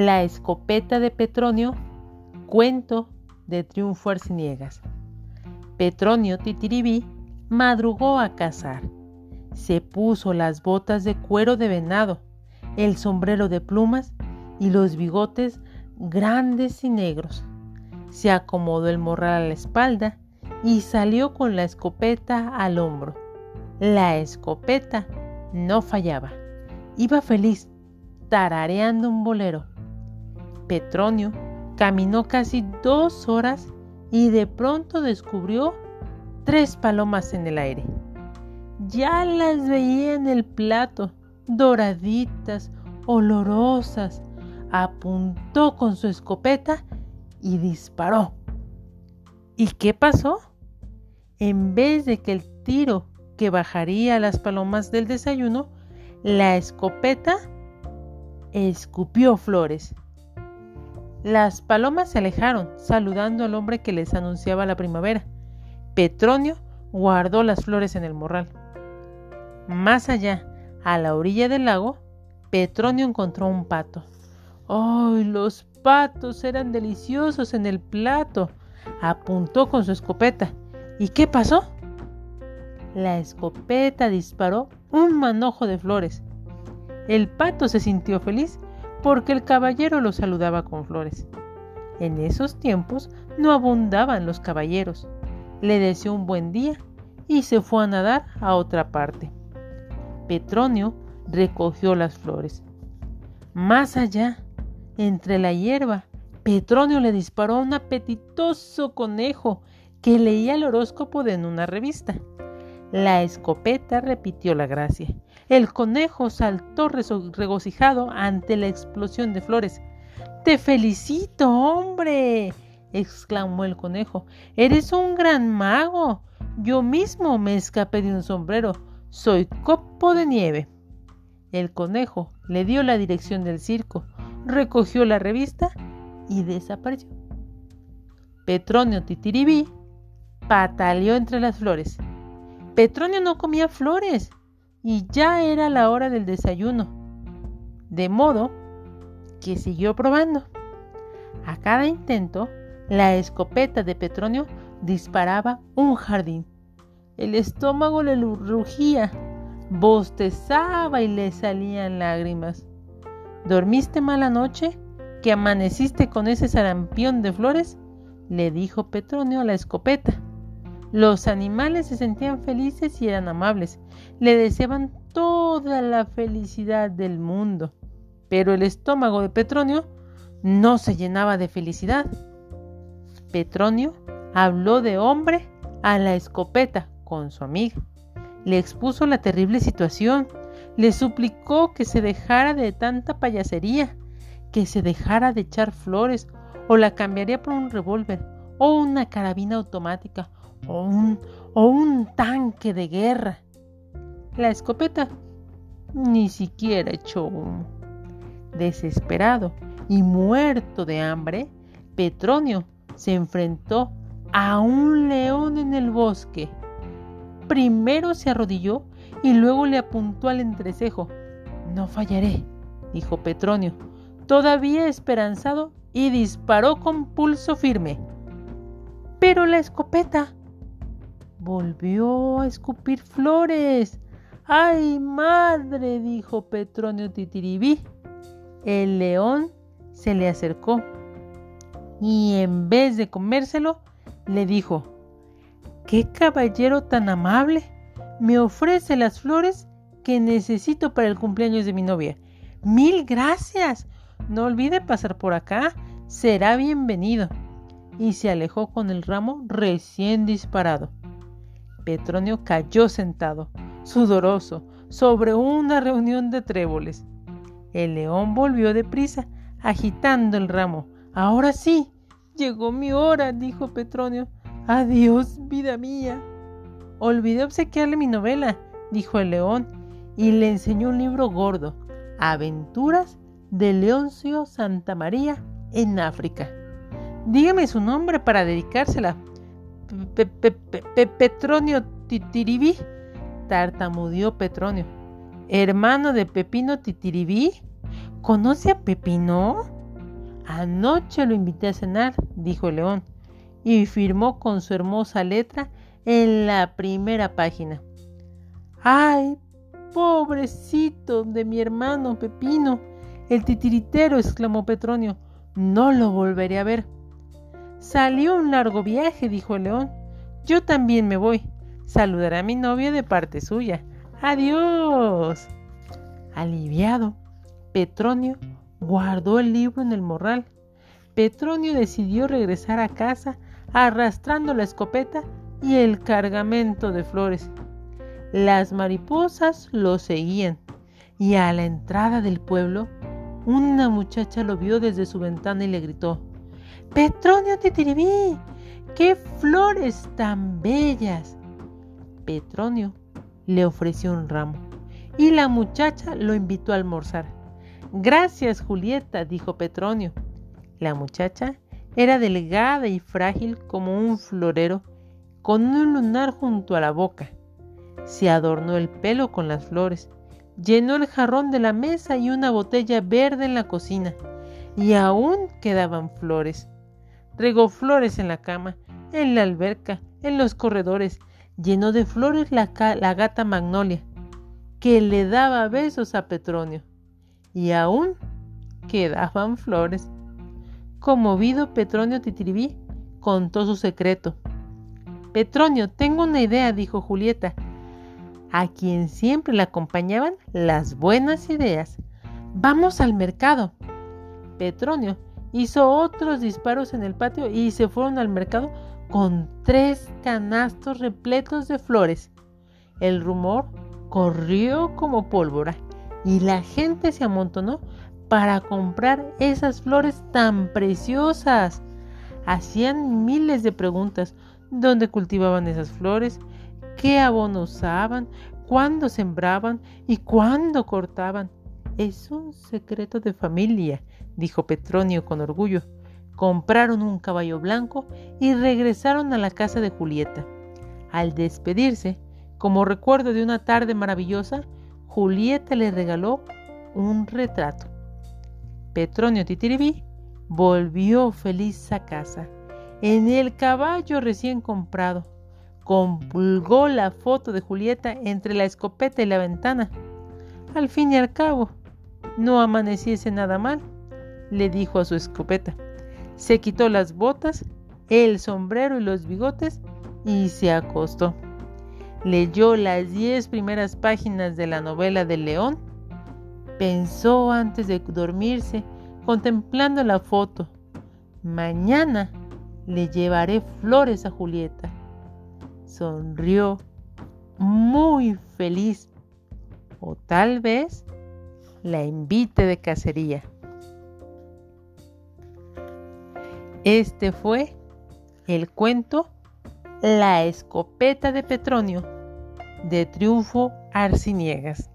La escopeta de Petronio, cuento de triunfo Arciniegas. Petronio Titiribí madrugó a cazar. Se puso las botas de cuero de venado, el sombrero de plumas y los bigotes grandes y negros. Se acomodó el morral a la espalda y salió con la escopeta al hombro. La escopeta no fallaba. Iba feliz, tarareando un bolero. Petronio caminó casi dos horas y de pronto descubrió tres palomas en el aire. Ya las veía en el plato, doraditas, olorosas. Apuntó con su escopeta y disparó. ¿Y qué pasó? En vez de que el tiro que bajaría a las palomas del desayuno, la escopeta escupió flores. Las palomas se alejaron, saludando al hombre que les anunciaba la primavera. Petronio guardó las flores en el morral. Más allá, a la orilla del lago, Petronio encontró un pato. ¡Ay, los patos eran deliciosos en el plato! Apuntó con su escopeta. ¿Y qué pasó? La escopeta disparó un manojo de flores. El pato se sintió feliz porque el caballero lo saludaba con flores. En esos tiempos no abundaban los caballeros. Le deseó un buen día y se fue a nadar a otra parte. Petronio recogió las flores. Más allá, entre la hierba, Petronio le disparó a un apetitoso conejo que leía el horóscopo de en una revista. La escopeta repitió la gracia. El conejo saltó regocijado ante la explosión de flores. Te felicito, hombre, exclamó el conejo. Eres un gran mago. Yo mismo me escapé de un sombrero. Soy copo de nieve. El conejo le dio la dirección del circo, recogió la revista y desapareció. Petronio Titiribí pataleó entre las flores. Petronio no comía flores y ya era la hora del desayuno, de modo que siguió probando. A cada intento, la escopeta de Petronio disparaba un jardín. El estómago le rugía, bostezaba y le salían lágrimas. ¿Dormiste mala noche? ¿Que amaneciste con ese sarampión de flores? le dijo Petronio a la escopeta. Los animales se sentían felices y eran amables. Le deseaban toda la felicidad del mundo. Pero el estómago de Petronio no se llenaba de felicidad. Petronio habló de hombre a la escopeta con su amiga. Le expuso la terrible situación. Le suplicó que se dejara de tanta payasería, que se dejara de echar flores o la cambiaría por un revólver o una carabina automática o un, o un tanque de guerra. La escopeta ni siquiera echó humo. Desesperado y muerto de hambre, Petronio se enfrentó a un león en el bosque. Primero se arrodilló y luego le apuntó al entrecejo. No fallaré, dijo Petronio, todavía esperanzado, y disparó con pulso firme. Pero la escopeta volvió a escupir flores. ¡Ay, madre! dijo Petronio Titiribí. El león se le acercó y en vez de comérselo, le dijo, ¡Qué caballero tan amable! Me ofrece las flores que necesito para el cumpleaños de mi novia. Mil gracias. No olvide pasar por acá. Será bienvenido. Y se alejó con el ramo recién disparado. Petronio cayó sentado, sudoroso, sobre una reunión de tréboles. El león volvió deprisa, agitando el ramo. Ahora sí, llegó mi hora, dijo Petronio. Adiós, vida mía. Olvidé obsequiarle mi novela, dijo el león, y le enseñó un libro gordo, Aventuras de Leoncio Santa María en África. Dígame su nombre para dedicársela. Petronio Titiribí, tartamudeó Petronio. Hermano de Pepino Titiribí. ¿Conoce a Pepino? Anoche lo invité a cenar, dijo el león, y firmó con su hermosa letra en la primera página. ¡Ay, pobrecito de mi hermano Pepino! El titiritero, exclamó Petronio. No lo volveré a ver. Salió un largo viaje, dijo el león. Yo también me voy. Saludaré a mi novia de parte suya. Adiós. Aliviado, Petronio guardó el libro en el morral. Petronio decidió regresar a casa arrastrando la escopeta y el cargamento de flores. Las mariposas lo seguían y a la entrada del pueblo una muchacha lo vio desde su ventana y le gritó, Petronio Titiribí, qué flores tan bellas. Petronio le ofreció un ramo y la muchacha lo invitó a almorzar. Gracias, Julieta, dijo Petronio. La muchacha era delgada y frágil como un florero con un lunar junto a la boca. Se adornó el pelo con las flores, llenó el jarrón de la mesa y una botella verde en la cocina, y aún quedaban flores. Regó flores en la cama, en la alberca, en los corredores, llenó de flores la, gata Magnolia, que le daba besos a Petronio, y aún quedaban flores. Conmovido, Petronio Titiribí contó su secreto. Petronio, tengo una idea, dijo Julieta, a quien siempre le acompañaban las buenas ideas. Vamos al mercado. Petronio hizo otros disparos en el patio y se fueron al mercado con tres canastos repletos de flores. El rumor corrió como pólvora y la gente se amontonó para comprar esas flores tan preciosas. Hacían miles de preguntas dónde cultivaban esas flores, qué abono usaban, cuándo sembraban y cuándo cortaban. Es un secreto de familia, dijo Petronio con orgullo. Compraron un caballo blanco y regresaron a la casa de Julieta. Al despedirse, como recuerdo de una tarde maravillosa, Julieta le regaló un retrato. Petronio Titiribí volvió feliz a casa en el caballo recién comprado. Compulgó la foto de Julieta entre la escopeta y la ventana. Al fin y al cabo, no amaneciese nada mal, le dijo a su escopeta. Se quitó las botas, el sombrero y los bigotes y se acostó. Leyó las diez primeras páginas de la novela del león. Pensó antes de dormirse, contemplando la foto. Mañana le llevaré flores a Julieta. Sonrió muy feliz. O tal vez la invite de cacería. Este fue el cuento La escopeta de Petronio de Triunfo Arciniegas.